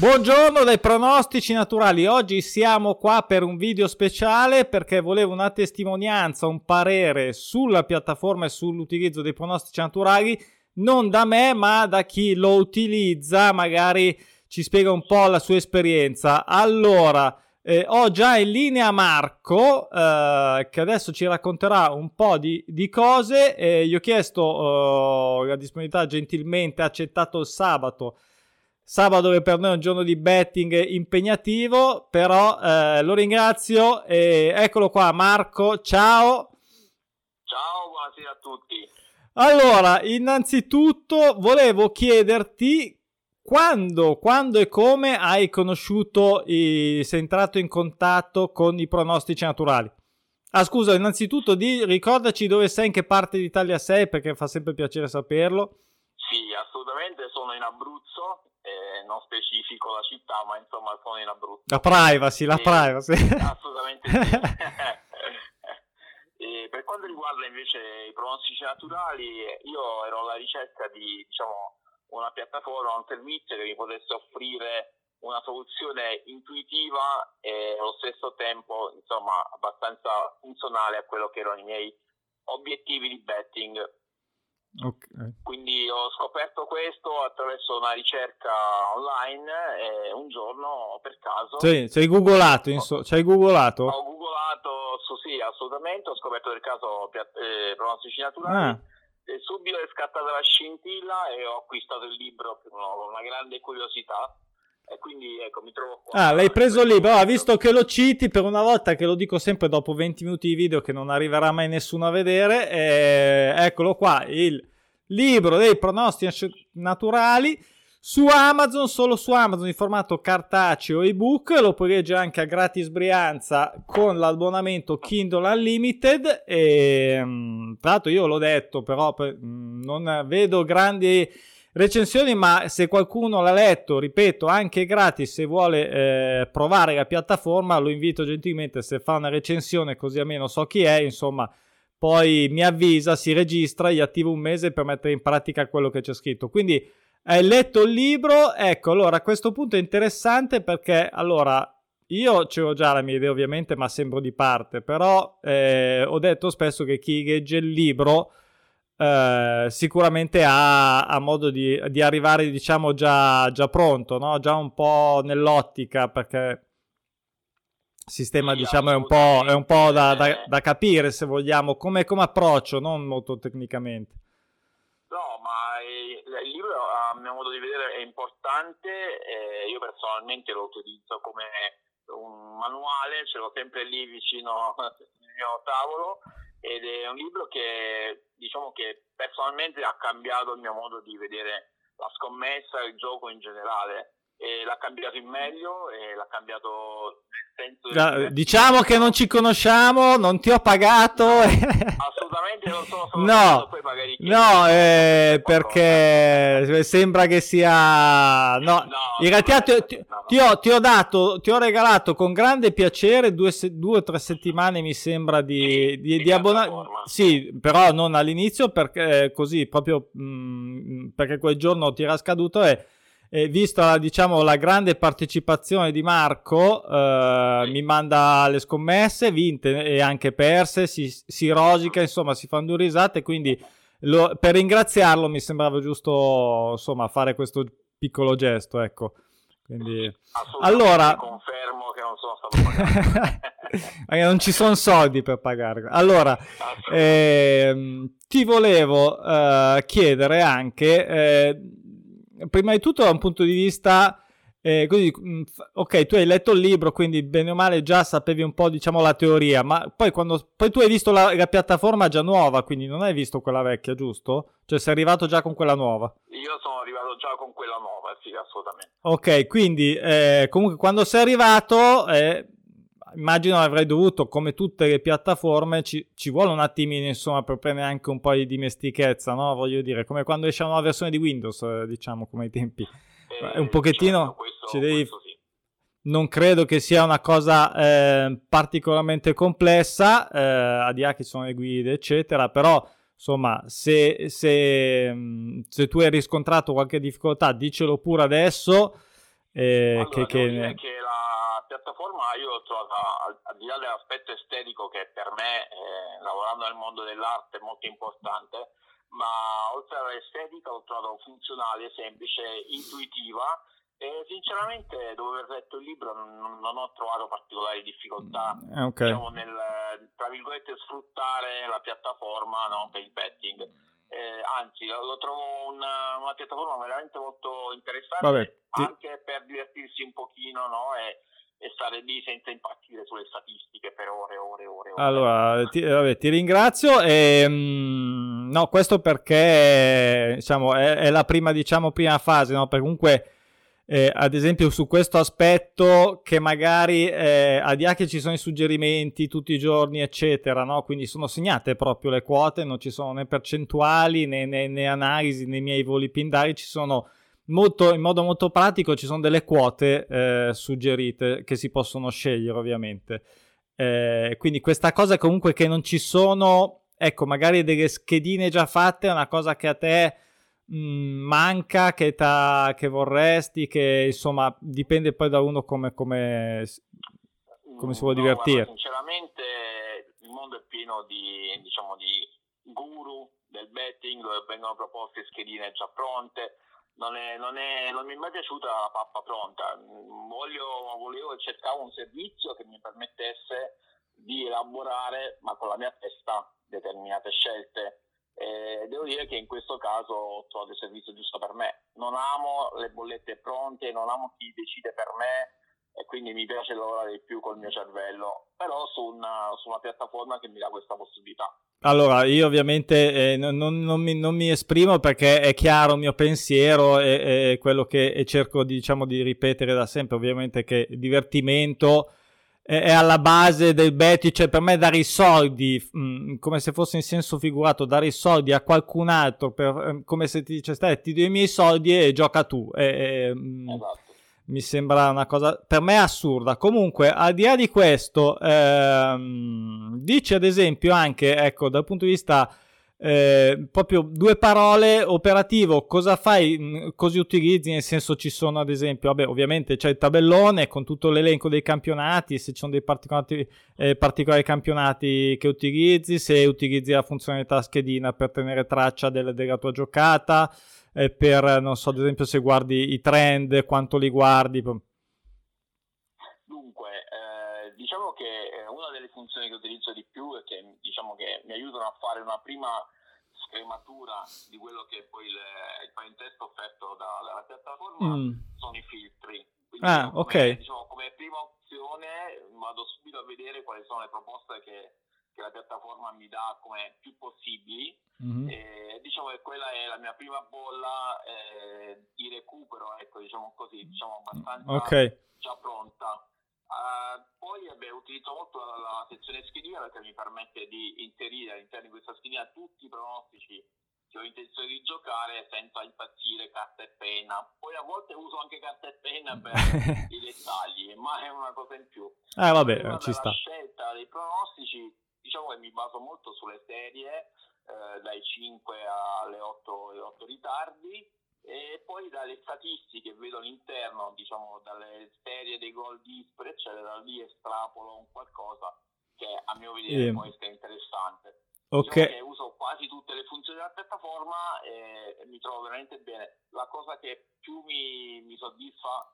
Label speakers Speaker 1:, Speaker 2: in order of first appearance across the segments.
Speaker 1: Buongiorno dai pronostici naturali. Oggi siamo qua per un video speciale perché volevo una testimonianza, un parere sulla piattaforma e sull'utilizzo dei pronostici naturali, non da me, ma da chi lo utilizza, magari ci spiega un po' la sua esperienza. Allora, eh, ho già in linea Marco, eh, che adesso ci racconterà un po' di, di cose. Eh, gli ho chiesto eh, la disponibilità gentilmente, ha accettato il sabato Sabato che per noi è un giorno di betting impegnativo, però eh, lo ringrazio e eccolo qua Marco, ciao.
Speaker 2: Ciao, buonasera a tutti.
Speaker 1: Allora, innanzitutto volevo chiederti quando, quando e come hai conosciuto, i, sei entrato in contatto con i pronostici naturali. Ah, scusa, innanzitutto di, ricordaci dove sei, in che parte d'Italia sei, perché fa sempre piacere saperlo.
Speaker 2: Sì, assolutamente sono in Abruzzo, eh, non specifico la città, ma insomma sono in Abruzzo.
Speaker 1: La privacy, la e, privacy.
Speaker 2: Assolutamente sì. per quanto riguarda invece i pronostici naturali, io ero alla ricerca di diciamo, una piattaforma, un servizio che mi potesse offrire una soluzione intuitiva e allo stesso tempo insomma abbastanza funzionale a quello che erano i miei obiettivi di betting Okay. Quindi ho scoperto questo attraverso una ricerca online e un giorno per caso...
Speaker 1: Sì, ci hai googolato, inso- ci hai googolato?
Speaker 2: Ho googolato, so, sì, assolutamente, ho scoperto per caso eh, pronostici naturali. Ah. E subito è scattata la scintilla e ho acquistato il libro con una grande curiosità e quindi ecco mi trovo qua.
Speaker 1: Ah, l'hai preso lì, però visto che lo citi per una volta che lo dico sempre dopo 20 minuti di video che non arriverà mai nessuno a vedere, eh, eccolo qua, il libro dei pronostici naturali. Su Amazon, solo su Amazon in formato cartaceo ebook, lo puoi leggere anche a gratis Brianza con l'abbonamento Kindle Unlimited. E mm, tra l'altro io l'ho detto però mm, non vedo grandi recensioni, ma se qualcuno l'ha letto, ripeto, anche gratis, se vuole eh, provare la piattaforma, lo invito gentilmente se fa una recensione, così almeno so chi è, insomma, poi mi avvisa, si registra, gli attivo un mese per mettere in pratica quello che c'è scritto. Quindi hai letto il libro, ecco, allora a questo punto è interessante perché allora io c'ho già la mia idea ovviamente, ma sembro di parte, però eh, ho detto spesso che chi legge il libro eh, sicuramente ha, ha modo di, di, arrivare, diciamo, già, già pronto, no? già un po' nell'ottica, perché il sistema, sì, diciamo, è un po', è un po da, da, da, capire, se vogliamo, come, come approccio, non molto tecnicamente.
Speaker 2: No, ma il libro a mio modo di vedere è importante, eh, io personalmente lo utilizzo come un manuale, ce l'ho sempre lì vicino al mio tavolo ed è un libro che diciamo che personalmente ha cambiato il mio modo di vedere la scommessa e il gioco in generale. E l'ha cambiato in meglio e l'ha cambiato nel senso
Speaker 1: di... Diciamo che non ci conosciamo, non ti ho pagato. No,
Speaker 2: assolutamente non sono no,
Speaker 1: no eh, perché sembra che sia... No, no in realtà ti, ti, ti, ho, ti, ho, dato, ti ho regalato con grande piacere due, o tre settimane mi sembra di,
Speaker 2: di,
Speaker 1: di abbonamento. Sì, però non all'inizio perché così proprio mh, mm, perché quel giorno ti era scaduto e e vista diciamo la grande partecipazione di Marco eh, mi manda le scommesse vinte e anche perse si, si rosica insomma si fanno due risate quindi lo, per ringraziarlo mi sembrava giusto insomma fare questo piccolo gesto ecco. Quindi allora
Speaker 2: confermo che non sono stato pagato.
Speaker 1: Non ci sono soldi per pagare. Allora ehm, ti volevo eh, chiedere anche eh, prima di tutto da un punto di vista... Eh, così, mm, ok, tu hai letto il libro, quindi bene o male già sapevi un po', diciamo, la teoria, ma poi, quando, poi tu hai visto la, la, piattaforma già nuova, quindi non hai visto quella vecchia, giusto? Cioè sei arrivato già con quella nuova?
Speaker 2: Io sono arrivato già con quella nuova, sì, assolutamente.
Speaker 1: Ok, quindi eh, comunque quando sei arrivato, eh, immagino avrei dovuto, come tutte le piattaforme, ci, ci, vuole un attimino, insomma, per prendere anche un po' di dimestichezza, no? Voglio dire, come quando esce una nuova versione di Windows, eh, diciamo, come ai tempi. Eh, un pochettino certo, questo, ci devi... Sì. Non credo che sia una cosa eh, particolarmente complessa, eh, a di là che sono le guide, eccetera, però insomma, se, se, mm, se tu hai riscontrato qualche difficoltà, dicelo pure adesso Eh,
Speaker 2: allora,
Speaker 1: che, che...
Speaker 2: Che piattaforma io l'ho trovata, al, al di là dell'aspetto estetico che per me, eh, lavorando nel mondo dell'arte, è molto importante, ma oltre all'estetica l'ho trovata funzionale, semplice, intuitiva e sinceramente dopo aver letto il libro non, non ho trovato particolari difficoltà
Speaker 1: mm, okay.
Speaker 2: diciamo, nel tra virgolette sfruttare la piattaforma no, per il betting. Eh, anzi, lo, lo trovo una, una, piattaforma veramente molto interessante
Speaker 1: Vabbè, ti...
Speaker 2: anche per divertirsi un pochino no, e, e, stare lì senza impazzire sulle statistiche per ore e ore e ore.
Speaker 1: Allora, ti, vabbè, ti ringrazio. E, mm, no, questo perché diciamo, è, è, la prima, diciamo, prima fase, no? perché comunque eh, ad esempio su questo aspetto che magari eh, a che ci sono i suggerimenti tutti i giorni eccetera no? quindi sono segnate proprio le quote non ci sono né percentuali né, né, né analisi nei miei voli pindari ci sono molto, in modo molto pratico ci sono delle quote eh, suggerite che si possono scegliere ovviamente eh, quindi questa cosa comunque che non ci sono ecco magari delle schedine già fatte è una cosa che a te mh, mm, manca, che, che, vorresti, che insomma dipende poi da uno come, come, come si vuole no, divertire.
Speaker 2: Guarda, sinceramente il mondo è pieno di, diciamo, di guru del betting dove vengono proposte schedine già pronte. Non, è, non, è, non, mi è mai piaciuta la pappa pronta. Voglio, volevo cercare un servizio che mi permettesse di elaborare, ma con la mia testa, determinate scelte eh, devo dire che in questo caso ho trovato il servizio giusto per me. Non amo le bollette pronte, non amo chi decide per me e quindi mi piace lavorare di più col mio cervello, però su una, su una piattaforma che mi dà questa possibilità.
Speaker 1: Allora, io ovviamente eh, non, non, mi, non, mi, esprimo perché è chiaro il mio pensiero e, e quello che cerco diciamo, di ripetere da sempre, ovviamente che divertimento è alla base del betting, cioè per me dare i soldi, mh, mm, come se fosse in senso figurato, dare i soldi a qualcun altro, per, eh, come se ti dice, stai, ti do i miei soldi e gioca tu. E, e, mm, esatto. Mi sembra una cosa, per me assurda. Comunque, al di là di questo, ehm, dice ad esempio anche, ecco, dal punto di vista eh, proprio due parole operativo cosa fai mm, così utilizzi nel senso ci sono ad esempio vabbè ovviamente c'è il tabellone con tutto l'elenco dei campionati se ci sono dei particolari, eh, particolari campionati che utilizzi se utilizzi la funzionalità schedina per tenere traccia del, della tua giocata eh, per non so ad esempio se guardi i trend quanto li guardi
Speaker 2: dunque eh, diciamo che una delle funzioni che utilizzo di più e che diciamo che mi aiutano a fare una prima scrematura di quello che è poi le, il palintesto offerto da, dalla piattaforma mm. sono i filtri. Quindi
Speaker 1: ah, come, ok.
Speaker 2: Diciamo, come opzione vado subito a vedere quali sono le proposte che, che la piattaforma mi dà come più possibili. Mm-hmm. E, diciamo che quella è la mia prima bolla eh, di recupero, ecco, diciamo così, diciamo abbastanza okay. già pronta. Uh, poi beh, utilizzo molto la, la, sezione schedina perché mi permette di inserire all'interno di questa schedina tutti i pronostici che ho intenzione di giocare senza impazzire carta e penna. Poi a volte uso anche carta e penna per i dettagli, ma è una cosa in più.
Speaker 1: Eh vabbè, ci sta.
Speaker 2: La scelta dei pronostici, diciamo che mi baso molto sulle serie, eh, dai 5 alle 8, alle 8 ritardi e poi dalle statistiche vedo all'interno, diciamo dalle serie dei gol dispari, eccetera, da lì estrapolo un qualcosa che a mio vedere può essere interessante.
Speaker 1: Ok.
Speaker 2: Diciamo uso quasi tutte le funzioni della piattaforma e, e, mi trovo veramente bene. La cosa che più mi, mi soddisfa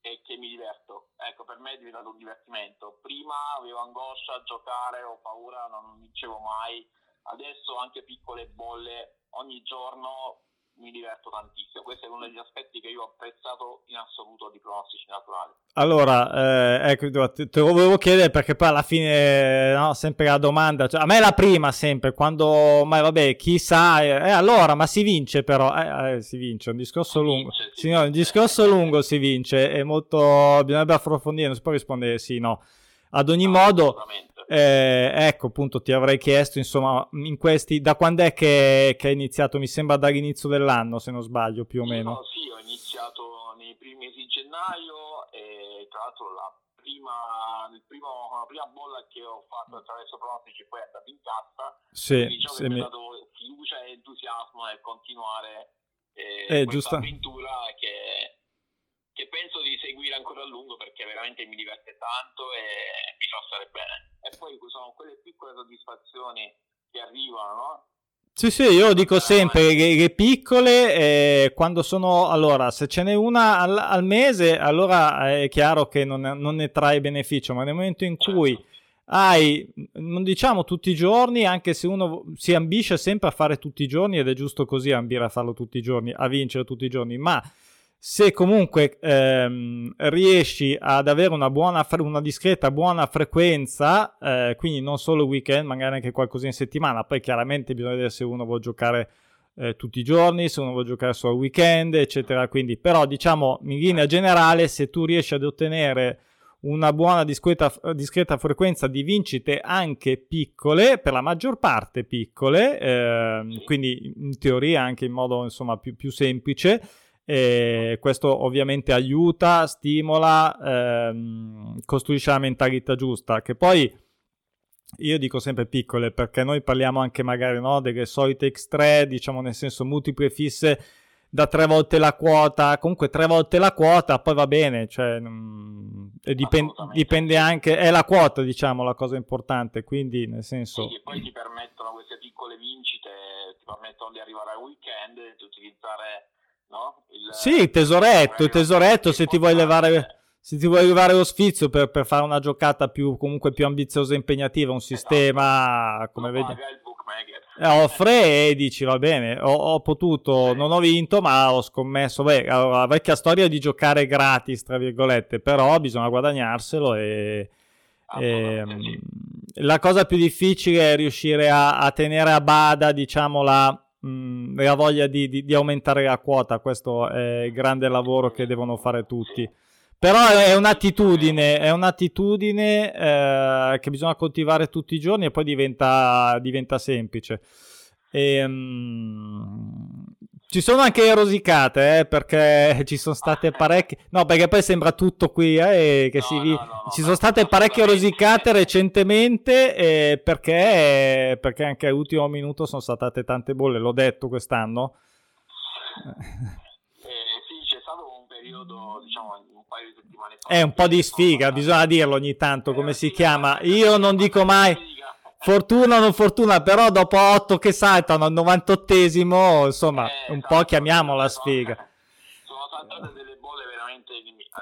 Speaker 2: è che mi diverto. Ecco, per me è diventato un divertimento. Prima avevo angoscia a giocare, ho paura, non vincevo mai. Adesso anche piccole bolle ogni giorno mi diverto tantissimo. Questo è uno degli aspetti che io ho apprezzato in assoluto di pronostici naturali.
Speaker 1: Allora, eh, ecco, te, te, lo volevo chiedere perché poi alla fine, no, sempre la domanda, cioè, a me è la prima sempre, quando, ma vabbè, chissà, eh, eh, allora, ma si vince però, eh, eh si vince, un discorso si lungo, vince, sì, no, un discorso lungo si vince, è molto, bisognerebbe approfondire, non si può rispondere sì, no. Ad ogni no, modo, eh, ecco, appunto, ti avrei chiesto, insomma, in questi, da quando è che, che è iniziato? Mi sembra dall'inizio dell'anno, se non sbaglio, più o meno.
Speaker 2: No, sì, ho iniziato nei primi mesi di gennaio e tra l'altro la prima, primo, la prima bolla che ho fatto attraverso pronostici poi è andata in cassa.
Speaker 1: Sì,
Speaker 2: diciamo che
Speaker 1: mi
Speaker 2: ha dato fiducia e entusiasmo nel continuare eh, eh, questa giusta. avventura che che penso di seguire ancora a lungo perché veramente mi diverte tanto e mi fa stare bene. E poi sono quelle piccole soddisfazioni che arrivano, no?
Speaker 1: Sì, sì, io dico sempre che, che piccole, eh, quando sono, allora, se ce n'è una al, al, mese, allora è chiaro che non, non, ne trae beneficio, ma nel momento in cui certo. hai, non diciamo tutti i giorni, anche se uno si ambisce sempre a fare tutti i giorni, ed è giusto così ambire a farlo tutti i giorni, a vincere tutti i giorni, ma se comunque ehm, riesci ad avere una buona, una discreta buona frequenza, eh, quindi non solo weekend, magari anche qualcosa in settimana, poi chiaramente bisogna vedere se uno vuole giocare eh, tutti i giorni, se uno vuole giocare solo weekend, eccetera. Quindi, però, diciamo in linea generale, se tu riesci ad ottenere una buona discreta, discreta frequenza di vincite anche piccole, per la maggior parte piccole, eh, quindi in teoria anche in modo insomma più, più semplice e questo ovviamente aiuta, stimola, ehm, costruisce la mentalità giusta, che poi io dico sempre piccole perché noi parliamo anche magari no, delle solite X3, diciamo nel senso multiple fisse da tre volte la quota, comunque tre volte la quota, poi va bene, cioè, mh, dipende, dipende anche, è la quota diciamo la cosa importante, quindi nel senso...
Speaker 2: Sì, poi ti permettono queste piccole vincite, ti permettono di arrivare al weekend, di utilizzare no?
Speaker 1: Il, sì, tesoretto, il tesoretto se ti vuoi levare... Se ti vuoi levare lo sfizio per, per, fare una giocata più, comunque più ambiziosa e impegnativa, un sistema esatto. come vedi eh, offre e dici va bene, ho, ho, potuto, non ho vinto, ma ho scommesso. Beh, la vecchia storia di giocare gratis, tra virgolette, però bisogna guadagnarselo e. e sì. La cosa più difficile è riuscire a, a tenere a bada, diciamo, la, mh, la voglia di, di, di, aumentare la quota. Questo è il grande lavoro che devono fare tutti. Però è un'attitudine, è un'attitudine eh, che bisogna coltivare tutti i giorni e poi diventa, diventa semplice. E, um, ci sono anche rosicate, eh, perché ci sono state parecchie. No, perché poi sembra tutto qui, eh, che no, si... no, no, ci sono state parecchie rosicate recentemente, eh, perché, perché anche all'ultimo minuto sono state tante bolle, l'ho detto quest'anno.
Speaker 2: Eh, sì, c'è stato un periodo, diciamo, un paio di settimane fa.
Speaker 1: È un po' di sfiga, bisogna dirlo ogni tanto, come si chiama. Io non dico mai fortuna o non fortuna, però dopo 8 che saltano al 98esimo, insomma, eh, un po' chiamiamola sfiga.
Speaker 2: Sono saltate delle bolle veramente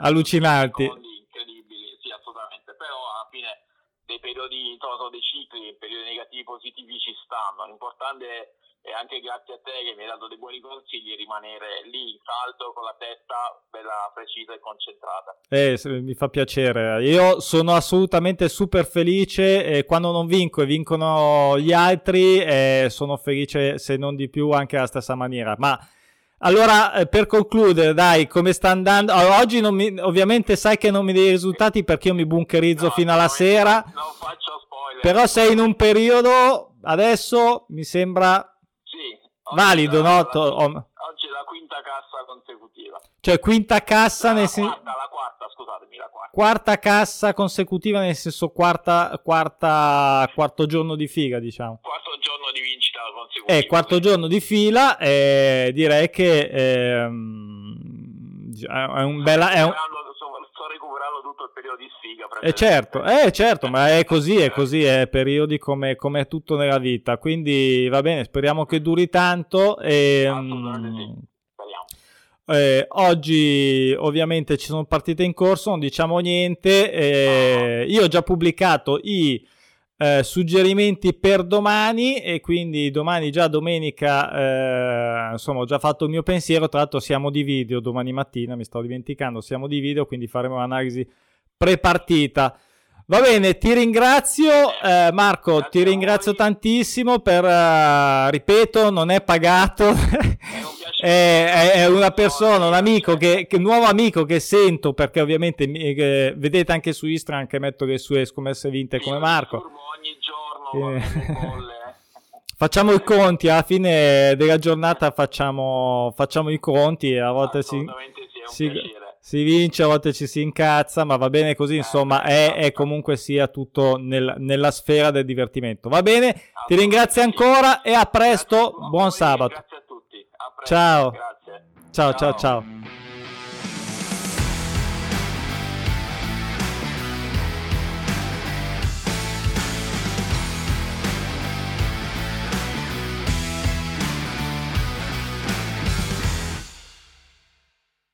Speaker 1: allucinanti.
Speaker 2: Incredibili, sì, assolutamente, però alla fine dei periodi, dei cicli, periodi negativi positivi ci stanno. L'importante e anche grazie a te che mi hai dato dei buoni consigli rimanere lì in salto con la testa bella precisa e concentrata.
Speaker 1: Eh, mi fa piacere. Io sono assolutamente super felice e quando non vinco e vincono gli altri eh, sono felice se non di più anche alla stessa maniera. Ma allora, eh, per concludere, dai, come sta andando? Allora, oggi mi, ovviamente sai che non mi dai i risultati perché io mi bunkerizzo no, fino alla sera.
Speaker 2: Non faccio spoiler.
Speaker 1: Però sei in un periodo, adesso mi sembra Valido, no?
Speaker 2: La, oggi è la quinta cassa consecutiva.
Speaker 1: Cioè quinta cassa
Speaker 2: no,
Speaker 1: nel
Speaker 2: senso... La quarta, scusatemi, la quarta.
Speaker 1: Quarta cassa consecutiva nel senso quarta, quarta, quarto giorno di figa, diciamo.
Speaker 2: Quarto giorno di vincita consecutiva.
Speaker 1: Eh, quarto giorno di fila, eh, direi che ehm, è un bel... È un
Speaker 2: sto recuperando tutto il periodo di sfiga.
Speaker 1: Eh certo, eh certo, ma è così, è così, è periodi come, come tutto nella vita, quindi va bene, speriamo che duri tanto. E,
Speaker 2: Assolutamente sì.
Speaker 1: Eh, oggi ovviamente ci sono partite in corso, non diciamo niente. Eh, io ho già pubblicato i eh, suggerimenti per domani e quindi domani già domenica eh, insomma ho già fatto il mio pensiero. Tra l'altro siamo di video domani mattina mi sto dimenticando siamo di video quindi faremo un'analisi prepartita. Va bene ti ringrazio eh, Marco Grazie ti ringrazio tantissimo per uh, ripeto non è pagato. È, è, una persona un amico che, che nuovo amico che sento perché ovviamente eh, vedete anche su Instagram che metto le sue scommesse vinte come Marco
Speaker 2: eh.
Speaker 1: Facciamo i conti, alla fine della giornata facciamo, facciamo i conti a volte si, si, si, vince, a volte ci si incazza, ma va bene così, insomma, è, è comunque sia tutto nel, nella sfera del divertimento. Va bene, ti ringrazio ancora e a presto, buon sabato.
Speaker 2: Grazie a tutti.
Speaker 1: Ciao. Ciao, ciao, ciao.